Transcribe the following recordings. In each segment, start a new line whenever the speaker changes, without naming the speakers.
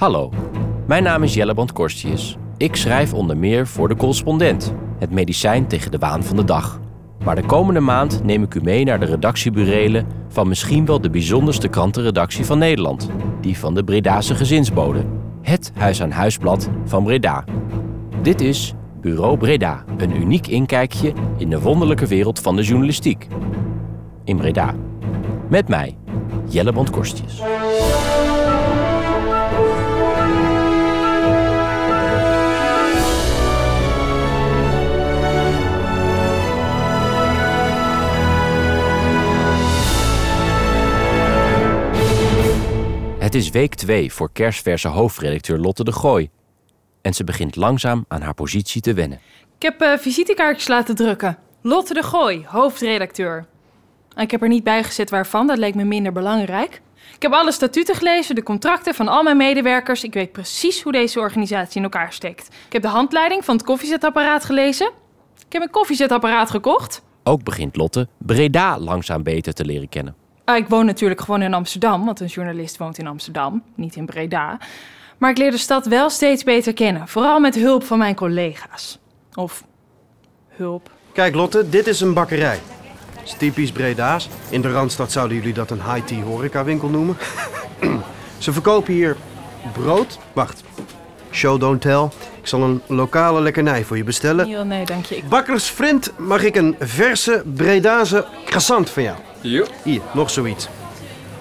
Hallo, mijn naam is Jelleband Korstius. Ik schrijf onder meer voor de correspondent, het medicijn tegen de waan van de dag. Maar de komende maand neem ik u mee naar de redactieburelen van misschien wel de bijzonderste krantenredactie van Nederland, die van de Bredase Gezinsbode, het huis-aan-huisblad van Breda. Dit is Bureau Breda, een uniek inkijkje in de wonderlijke wereld van de journalistiek. In Breda. Met mij, Jelleband Korstjes. Het is week 2 voor kerstverse hoofdredacteur Lotte de Gooi. En ze begint langzaam aan haar positie te wennen.
Ik heb eh, visitekaartjes laten drukken. Lotte de Gooi, hoofdredacteur. Ik heb er niet bij gezet waarvan, dat leek me minder belangrijk. Ik heb alle statuten gelezen, de contracten van al mijn medewerkers. Ik weet precies hoe deze organisatie in elkaar steekt. Ik heb de handleiding van het koffiezetapparaat gelezen. Ik heb een koffiezetapparaat gekocht.
Ook begint Lotte Breda langzaam beter te leren kennen.
Ah, ik woon natuurlijk gewoon in Amsterdam, want een journalist woont in Amsterdam, niet in Breda. Maar ik leer de stad wel steeds beter kennen, vooral met hulp van mijn collega's. Of hulp.
Kijk Lotte, dit is een bakkerij. Is typisch Breda's. In de Randstad zouden jullie dat een high-tea horecawinkel noemen. Ze verkopen hier brood. Wacht. Show don't tell. Ik zal een lokale lekkernij voor je bestellen.
Heel nee, dank je.
Bakkersvriend, mag ik een verse Bredaanse croissant van jou?
Jo.
Hier, nog zoiets.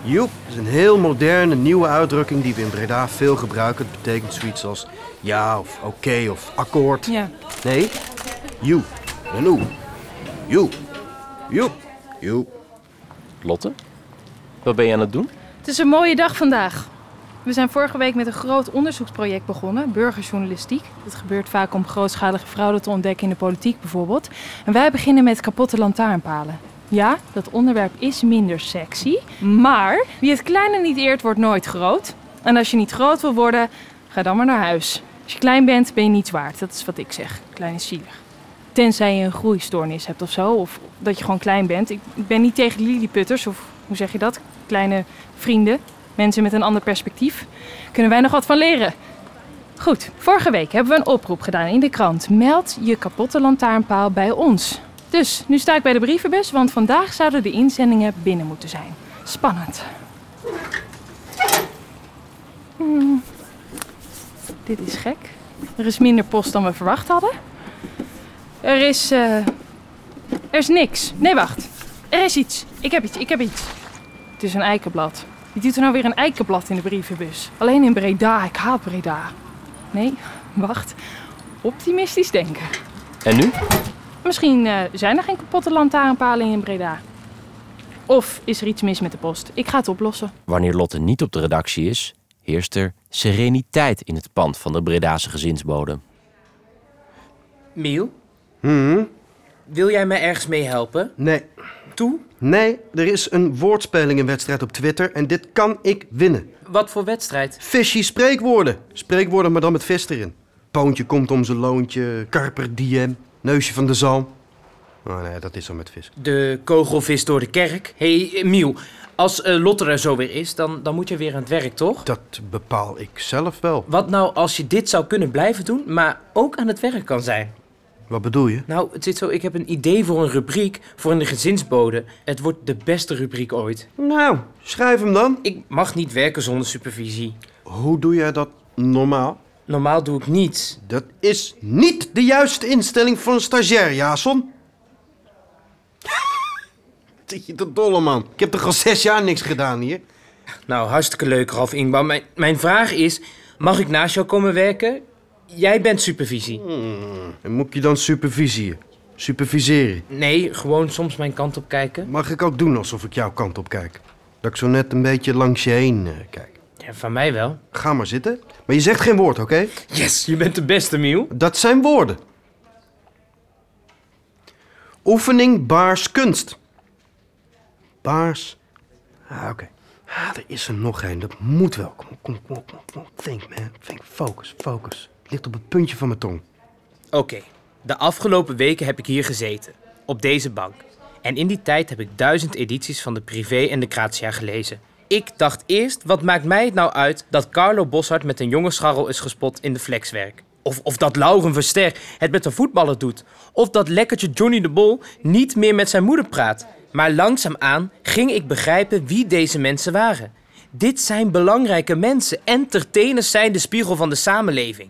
Joep is een heel moderne, nieuwe uitdrukking die we in Breda veel gebruiken. Het betekent zoiets als ja of oké of akkoord.
Ja.
Nee, joe. En oe. Joe. Joep. Joep.
Lotte, wat ben je aan het doen?
Het is een mooie dag vandaag. We zijn vorige week met een groot onderzoeksproject begonnen, burgerjournalistiek. Dat gebeurt vaak om grootschalige fraude te ontdekken in de politiek bijvoorbeeld. En wij beginnen met kapotte lantaarnpalen. Ja, dat onderwerp is minder sexy, maar wie het kleine niet eert, wordt nooit groot. En als je niet groot wil worden, ga dan maar naar huis. Als je klein bent, ben je niets waard. Dat is wat ik zeg. Klein is zielig. Tenzij je een groeistoornis hebt of zo, of dat je gewoon klein bent. Ik ben niet tegen lilliputters, of hoe zeg je dat? Kleine vrienden, mensen met een ander perspectief. Kunnen wij nog wat van leren? Goed, vorige week hebben we een oproep gedaan in de krant. Meld je kapotte lantaarnpaal bij ons. Dus, nu sta ik bij de brievenbus, want vandaag zouden de inzendingen binnen moeten zijn. Spannend. Hmm, Dit is gek. Er is minder post dan we verwacht hadden. Er is. eh, er is niks. Nee, wacht. Er is iets. Ik heb iets, ik heb iets. Het is een eikenblad. Wie doet er nou weer een eikenblad in de brievenbus? Alleen in Breda. Ik haat Breda. Nee, wacht. Optimistisch denken.
En nu?
Misschien eh, zijn er geen kapotte lantaarnpalen in Breda. Of is er iets mis met de post? Ik ga het oplossen.
Wanneer Lotte niet op de redactie is, heerst er sereniteit in het pand van de Bredase gezinsbode.
Miel,
Hm?
wil jij mij ergens mee helpen?
Nee.
Toe?
Nee, er is een woordspelingenwedstrijd op Twitter en dit kan ik winnen.
Wat voor wedstrijd?
Fishy spreekwoorden. Spreekwoorden, maar dan met vis erin. Poontje komt om zijn loontje, karper diem, neusje van de zalm. Oh nee, dat is al met vis.
De kogelvis door de kerk. Hé, hey, Miel, als eh, Lotte er zo weer is, dan, dan moet je weer aan het werk, toch?
Dat bepaal ik zelf wel.
Wat nou als je dit zou kunnen blijven doen, maar ook aan het werk kan zijn?
Wat bedoel je?
Nou, het zit zo, ik heb een idee voor een rubriek voor de gezinsbode. Het wordt de beste rubriek ooit.
Nou, schrijf hem dan.
Ik mag niet werken zonder supervisie.
Hoe doe jij dat normaal?
Normaal doe ik niets.
Dat is niet de juiste instelling voor een stagiair, Jason. Zit je te dolle, man. Ik heb toch al zes jaar niks gedaan hier?
Nou, hartstikke leuk, Ralf Ingban. Mijn, mijn vraag is, mag ik naast jou komen werken? Jij bent supervisie.
En moet je dan superviseren? Superviseren?
Nee, gewoon soms mijn kant op kijken.
Mag ik ook doen alsof ik jouw kant op kijk? Dat ik zo net een beetje langs je heen eh, kijk.
Ja, van mij wel.
Ga maar zitten. Maar je zegt geen woord, oké?
Yes, je bent de beste, Miel.
Dat zijn woorden. Oefening baars kunst. Baars. Ah, oké. Ah, er is er nog één. Dat moet wel. Kom, kom, kom, kom. Think, man. Think. Focus, focus. Ligt op het puntje van mijn tong.
Oké, de afgelopen weken heb ik hier gezeten. Op deze bank. En in die tijd heb ik duizend edities van de Privé en de Grazia gelezen. Ik dacht eerst, wat maakt mij het nou uit dat Carlo Boshart met een jonge scharrel is gespot in de flexwerk? Of, of dat Lauren Verster het met een voetballer doet. Of dat lekkertje Johnny de Bol niet meer met zijn moeder praat. Maar langzaamaan ging ik begrijpen wie deze mensen waren. Dit zijn belangrijke mensen. Entertainers zijn de spiegel van de samenleving.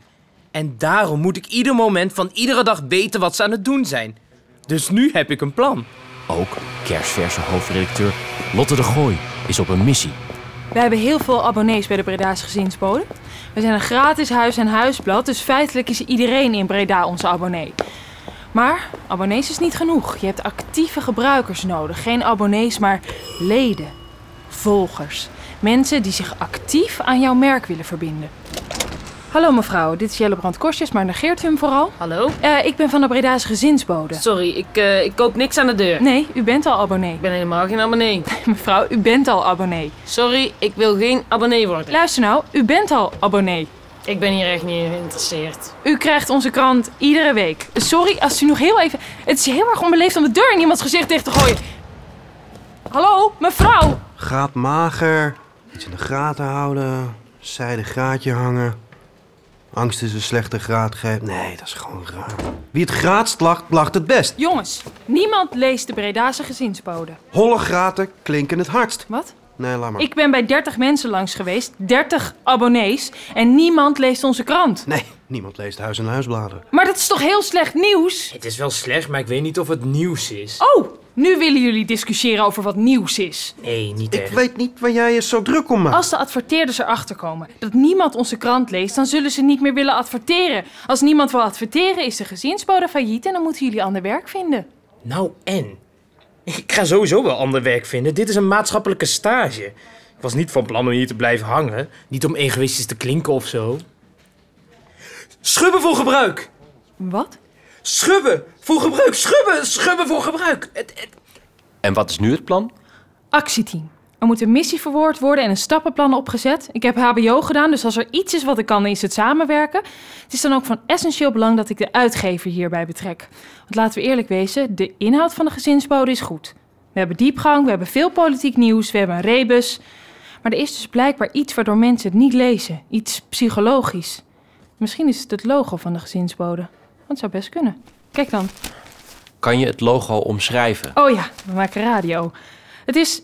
En daarom moet ik ieder moment van iedere dag weten wat ze aan het doen zijn. Dus nu heb ik een plan.
Ook kerstverse hoofdredacteur Lotte de Gooi is op een missie.
Wij hebben heel veel abonnees bij de Breda's Gezinsbode. We zijn een gratis huis- en huisblad, dus feitelijk is iedereen in Breda onze abonnee. Maar abonnees is niet genoeg. Je hebt actieve gebruikers nodig. Geen abonnees, maar leden, volgers. Mensen die zich actief aan jouw merk willen verbinden. Hallo mevrouw, dit is Jelle Brand Kostjes, maar negeert u hem vooral?
Hallo?
Eh, ik ben van de Breda's Gezinsbode.
Sorry, ik, eh, ik koop niks aan de deur.
Nee, u bent al abonnee.
Ik ben helemaal geen abonnee.
Mevrouw, u bent al abonnee.
Sorry, ik wil geen abonnee worden.
Luister nou, u bent al abonnee.
Ik ben hier echt niet in geïnteresseerd.
U krijgt onze krant iedere week. Sorry, als u nog heel even... Het is heel erg onbeleefd om de deur in iemands gezicht dicht te gooien. Hallo, mevrouw.
Gaat mager. Iets in de gaten houden. Zijde gaatje hangen. Angst is een slechte graadgever. Nee, dat is gewoon raar. Wie het graatst lacht, lacht het best.
Jongens, niemand leest de Bredase gezinsbode.
Holle graten klinken het hardst.
Wat?
Nee, laat maar.
Ik ben bij 30 mensen langs geweest, 30 abonnees, en niemand leest onze krant.
Nee, niemand leest huis- en huisbladen.
Maar dat is toch heel slecht nieuws?
Het is wel slecht, maar ik weet niet of het nieuws is.
Oh, nu willen jullie discussiëren over wat nieuws is.
Nee, niet
Ik
echt.
weet niet waar jij je zo druk om maakt.
Als de adverteerders erachter komen dat niemand onze krant leest, dan zullen ze niet meer willen adverteren. Als niemand wil adverteren, is de gezinsbode failliet en dan moeten jullie ander werk vinden.
Nou en? Ik ga sowieso wel ander werk vinden. Dit is een maatschappelijke stage. Ik was niet van plan om hier te blijven hangen. Niet om egoïstisch te klinken of zo. Schubben voor gebruik!
Wat?
Schubben voor gebruik! Schubben! Schubben voor gebruik! Het, het-
En wat is nu het plan?
Actieteam. Er moet een missie verwoord worden en een stappenplan opgezet. Ik heb HBO gedaan, dus als er iets is wat ik kan, is het samenwerken. Het is dan ook van essentieel belang dat ik de uitgever hierbij betrek. Want laten we eerlijk wezen, de inhoud van de gezinsbode is goed. We hebben diepgang, we hebben veel politiek nieuws, we hebben een rebus. Maar er is dus blijkbaar iets waardoor mensen het niet lezen. Iets psychologisch. Misschien is het het logo van de gezinsbode. Dat zou best kunnen. Kijk dan.
Kan je het logo omschrijven?
Oh ja, we maken radio. Het is,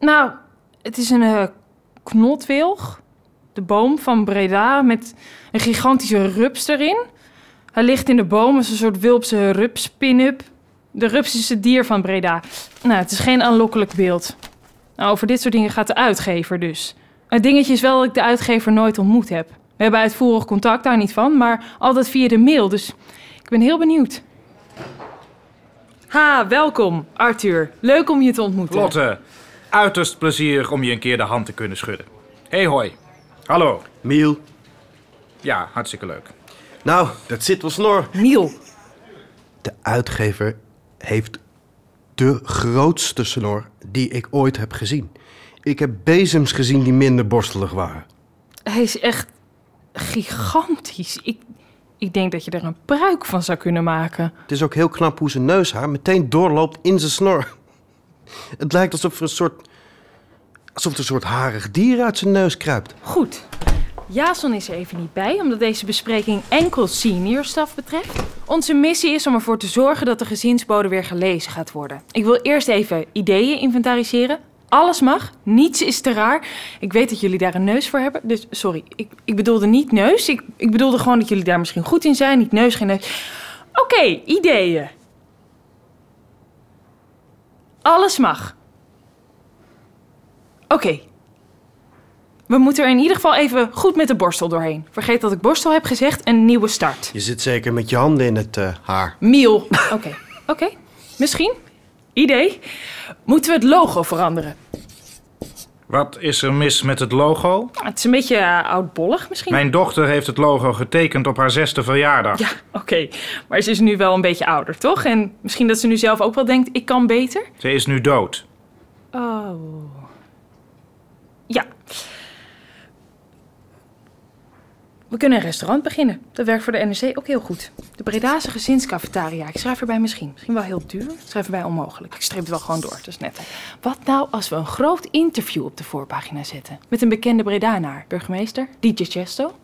nou, het is een eh, knotwilg. De boom van Breda met een gigantische rups erin. Hij ligt in de boom als een soort Wilpse rups-pin-up. De rups is het dier van Breda. Nou, het is geen aanlokkelijk beeld. Nou, over dit soort dingen gaat de uitgever dus. Het dingetje is wel dat ik de uitgever nooit ontmoet heb. We hebben uitvoerig contact, daar niet van, maar altijd via de mail. Dus ik ben heel benieuwd. Ha, welkom, Arthur. Leuk om je te ontmoeten.
Lotte, uiterst plezierig om je een keer de hand te kunnen schudden. Hey hoi. Hallo.
Miel.
Ja, hartstikke leuk.
Nou, dat zit wel snor.
Miel.
De uitgever heeft de grootste snor die ik ooit heb gezien. Ik heb bezems gezien die minder borstelig waren.
Hij is echt gigantisch. Ik, ik denk dat je er een pruik van zou kunnen maken.
Het is ook heel knap hoe zijn neushaar meteen doorloopt in zijn snor. Het lijkt alsof er een soort, alsof er een soort harig dier uit zijn neus kruipt.
Goed. Jason is er even niet bij, omdat deze bespreking enkel senior staf betreft. Onze missie is om ervoor te zorgen dat de gezinsbode weer gelezen gaat worden. Ik wil eerst even ideeën inventariseren. Alles mag, niets is te raar. Ik weet dat jullie daar een neus voor hebben, dus sorry. Ik, ik bedoelde niet neus, ik, ik bedoelde gewoon dat jullie daar misschien goed in zijn. Niet neus, geen neus. Oké, ideeën. Alles mag. Oké, we moeten er in ieder geval even goed met de borstel doorheen. Vergeet dat ik borstel heb gezegd, een nieuwe start.
Je zit zeker met je handen in het eh, haar.
Miel. Oké, oké. Misschien. Idee. Moeten we het logo veranderen?
Wat is er mis met het logo?
Het is een beetje eh, oudbollig misschien.
Mijn dochter heeft het logo getekend op haar zesde verjaardag.
Ja, oké. Maar ze is nu wel een beetje ouder, toch? En misschien dat ze nu zelf ook wel denkt, ik kan beter?
Ze is nu dood.
Oh. Ja. We kunnen een restaurant beginnen. Dat werkt voor de NRC ook heel goed. De Bredase gezinscafetaria. Ik schrijf erbij misschien. Misschien wel heel duur. Ik schrijf erbij onmogelijk. Ik streep het wel gewoon door. Dat is net. Wat nou als we een groot interview op de voorpagina zetten? Met een bekende Bredanaar. Burgemeester? DJ Chesto?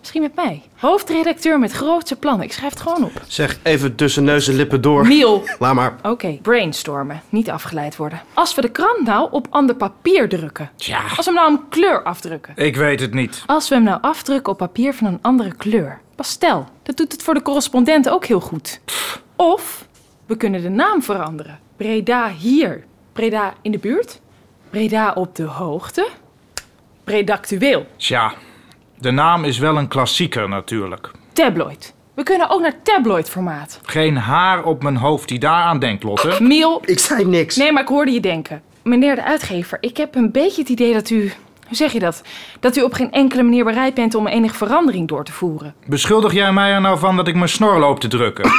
Misschien met mij. Hoofdredacteur met grootse plannen. Ik schrijf het gewoon op.
Zeg, even tussen neus en lippen door.
Miel.
Laat maar.
Oké, brainstormen. Niet afgeleid worden. Als we de krant nou op ander papier drukken.
Tja,
Als we hem nou een kleur afdrukken.
ik weet het niet.
Als we hem nou afdrukken op papier van een andere kleur. Pastel. Dat doet het voor de correspondent ook heel goed. Of we kunnen de naam veranderen. Breda hier. Breda in de buurt. Breda op de hoogte. Bredactueel.
Tja, de naam is wel een klassieker natuurlijk.
Tabloid. We kunnen ook naar tabloid formaat.
Geen haar op mijn hoofd die daaraan denkt, Lotte.
Miel.
Ik zei niks.
Nee, maar ik hoorde je denken. Meneer de uitgever, ik heb een beetje het idee dat u... Hoe zeg je dat? Dat u op geen enkele manier bereid bent om enige verandering door te voeren.
Beschuldig jij mij er nou van dat ik mijn snor loop te drukken?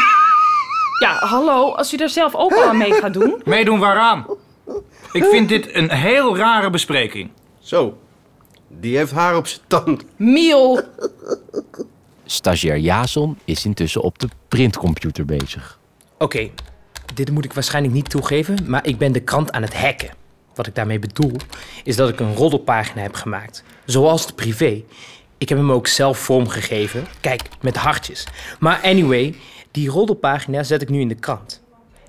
Ja, hallo, als u daar zelf ook al aan mee gaat doen.
Meedoen waaraan? Ik vind dit een heel rare bespreking.
Zo, die heeft haar op zijn tand.
Miel.
Stagiair Jason is intussen op de printcomputer bezig.
Oké, dit moet ik waarschijnlijk niet toegeven, maar ik ben de krant aan het hacken. Wat ik daarmee bedoel, is dat ik een roddelpagina heb gemaakt. Zoals de privé. Ik heb hem ook zelf vormgegeven. Kijk, met hartjes. Maar anyway, die roddelpagina zet ik nu in de krant.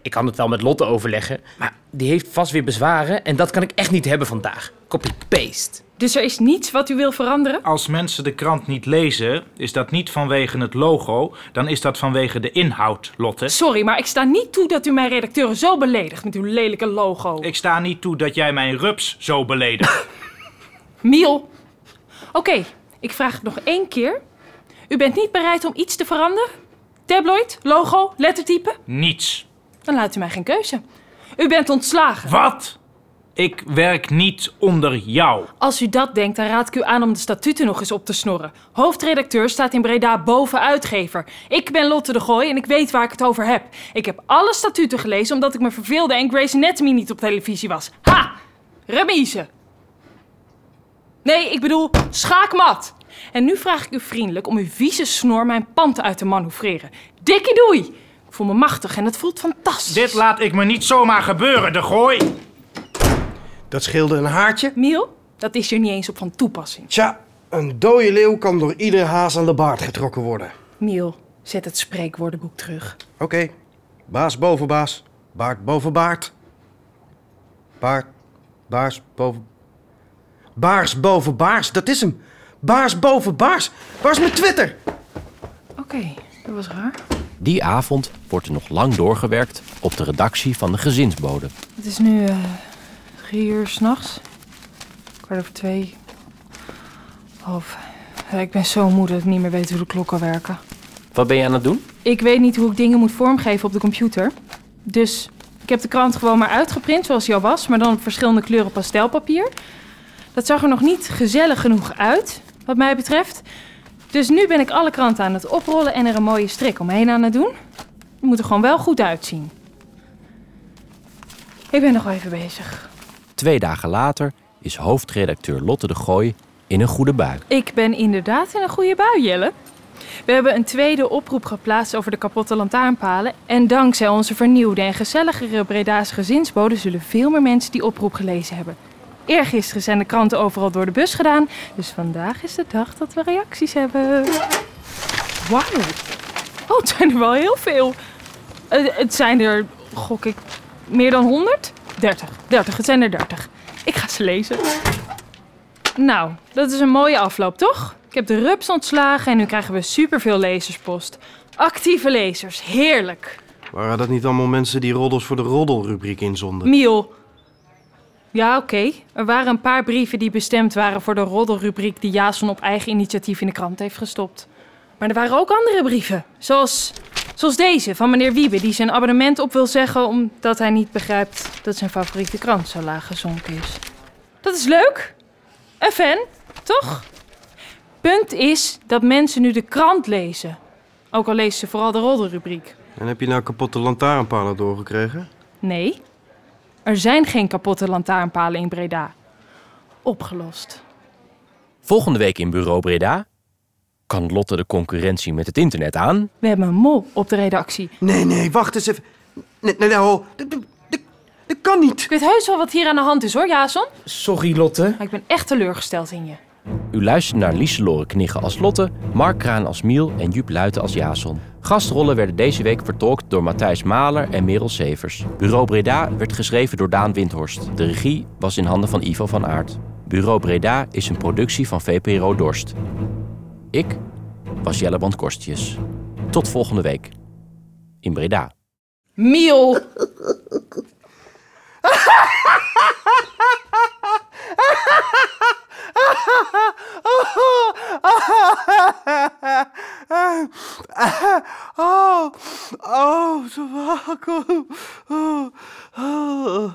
Ik kan het wel met Lotte overleggen, maar die heeft vast weer bezwaren en dat kan ik echt niet hebben vandaag. Copy-paste.
Dus er is niets wat u wil veranderen?
Als mensen de krant niet lezen, is dat niet vanwege het logo, dan is dat vanwege de inhoud, Lotte.
Sorry, maar ik sta niet toe dat u mijn redacteuren zo beledigt met uw lelijke logo.
Ik sta niet toe dat jij mijn rups zo beledigt.
Miel. Oké, ik vraag het nog één keer. U bent niet bereid om iets te veranderen? Tabloid, logo, lettertype?
Niets.
Dan laat u mij geen keuze. U bent ontslagen.
Wat? Ik werk niet onder jou.
Als u dat denkt, dan raad ik u aan om de statuten nog eens op te snorren. Hoofdredacteur staat in Breda boven uitgever. Ik ben Lotte de Gooi en ik weet waar ik het over heb. Ik heb alle statuten gelezen omdat ik me verveelde en Grey's Anatomy niet op televisie was. Ha! Remise. Nee, ik bedoel schaakmat. En nu vraag ik u vriendelijk om uw vieze snor mijn pand uit te manoeuvreren. Dikkie doei! Ik voel me machtig en het voelt fantastisch.
Dit laat ik me niet zomaar gebeuren, de gooi.
Dat scheelde een haartje.
Miel, dat is hier niet eens op van toepassing.
Tja, een dode leeuw kan door iedere haas aan de baard getrokken worden.
Miel, zet het spreekwoordenboek terug.
Oké, baas boven baas, baard boven baard. Baard, baars boven... Baars boven baars, dat is hem. Baars boven baars. Waar is mijn Twitter?
Oké, dat was raar.
Die avond wordt er nog lang doorgewerkt op de redactie van de gezinsbode.
Het is nu eh, drie uur s'nachts. Kwart over twee. Half. Ja, ik ben zo moe dat ik niet meer weet hoe de klokken werken.
Wat ben je aan het doen?
Ik weet niet hoe ik dingen moet vormgeven op de computer. Dus ik heb de krant gewoon maar uitgeprint zoals die al was, maar dan op verschillende kleuren pastelpapier. Dat zag er nog niet gezellig genoeg uit, wat mij betreft. Dus nu ben ik alle kranten aan het oprollen en er een mooie strik omheen aan het doen. Het moet er gewoon wel goed uitzien. Ik ben nog wel even bezig.
Twee dagen later is hoofdredacteur Lotte de Gooi in een goede bui.
Ik ben inderdaad in een goede bui, Jelle. We hebben een tweede oproep geplaatst over de kapotte lantaarnpalen. En dankzij onze vernieuwde en gezelligere Breda's gezinsbode zullen veel meer mensen die oproep gelezen hebben. Eergisteren zijn de kranten overal door de bus gedaan. Dus vandaag is de dag dat we reacties hebben. Wauw. Oh, het zijn er wel heel veel. Eh, het zijn er, gok ik, meer dan 100? 30. 30, het zijn er 30. Ik ga ze lezen. Nou, dat is een mooie afloop, toch? Ik heb de rups ontslagen en nu krijgen we superveel lezerspost. Actieve lezers, heerlijk.
Waren dat niet allemaal mensen die roddels voor de roddelrubriek inzonden?
Miel. Ja, oké. Er waren een paar brieven die bestemd waren voor de roddelrubriek die Jason op eigen initiatief in de krant heeft gestopt. Maar er waren ook andere brieven. Zoals, zoals deze van meneer Wiebe, die zijn abonnement op wil zeggen omdat hij niet begrijpt dat zijn favoriete krant zo laag gezonken is. Dat is leuk. Een fan, toch? Punt is dat mensen nu de krant lezen. Ook al lezen ze vooral de roddelrubriek.
En heb je nou kapotte lantaarnpalen doorgekregen?
Nee, er zijn geen kapotte lantaarnpalen in Breda. Opgelost.
Volgende week in Bureau Breda. Kan Lotte de concurrentie met het internet aan?
We hebben een mol op de redactie.
Nee, nee, wacht eens even. Nee, nee, nou, dat, dat, dat- dat kan niet.
Ik weet heus wel wat hier aan de hand is hoor, Jason.
Sorry, Lotte.
Maar ik ben echt teleurgesteld in je.
U luistert naar Lieselore Knigge als Lotte, Mark Kraan als Miel en Joep Luiten als Jason. Gastrollen werden deze week vertolkt door Matthijs Maler en Merel Severs. Bureau Breda werd geschreven door Daan Windhorst. De regie was in handen van Ivo van Aert. Bureau Breda is een productie van VPRO Dorst. Ik was Jelleband Korstjes. Tot volgende week. In Breda.
Miel!
oh, oh, tobacco. Oh, oh.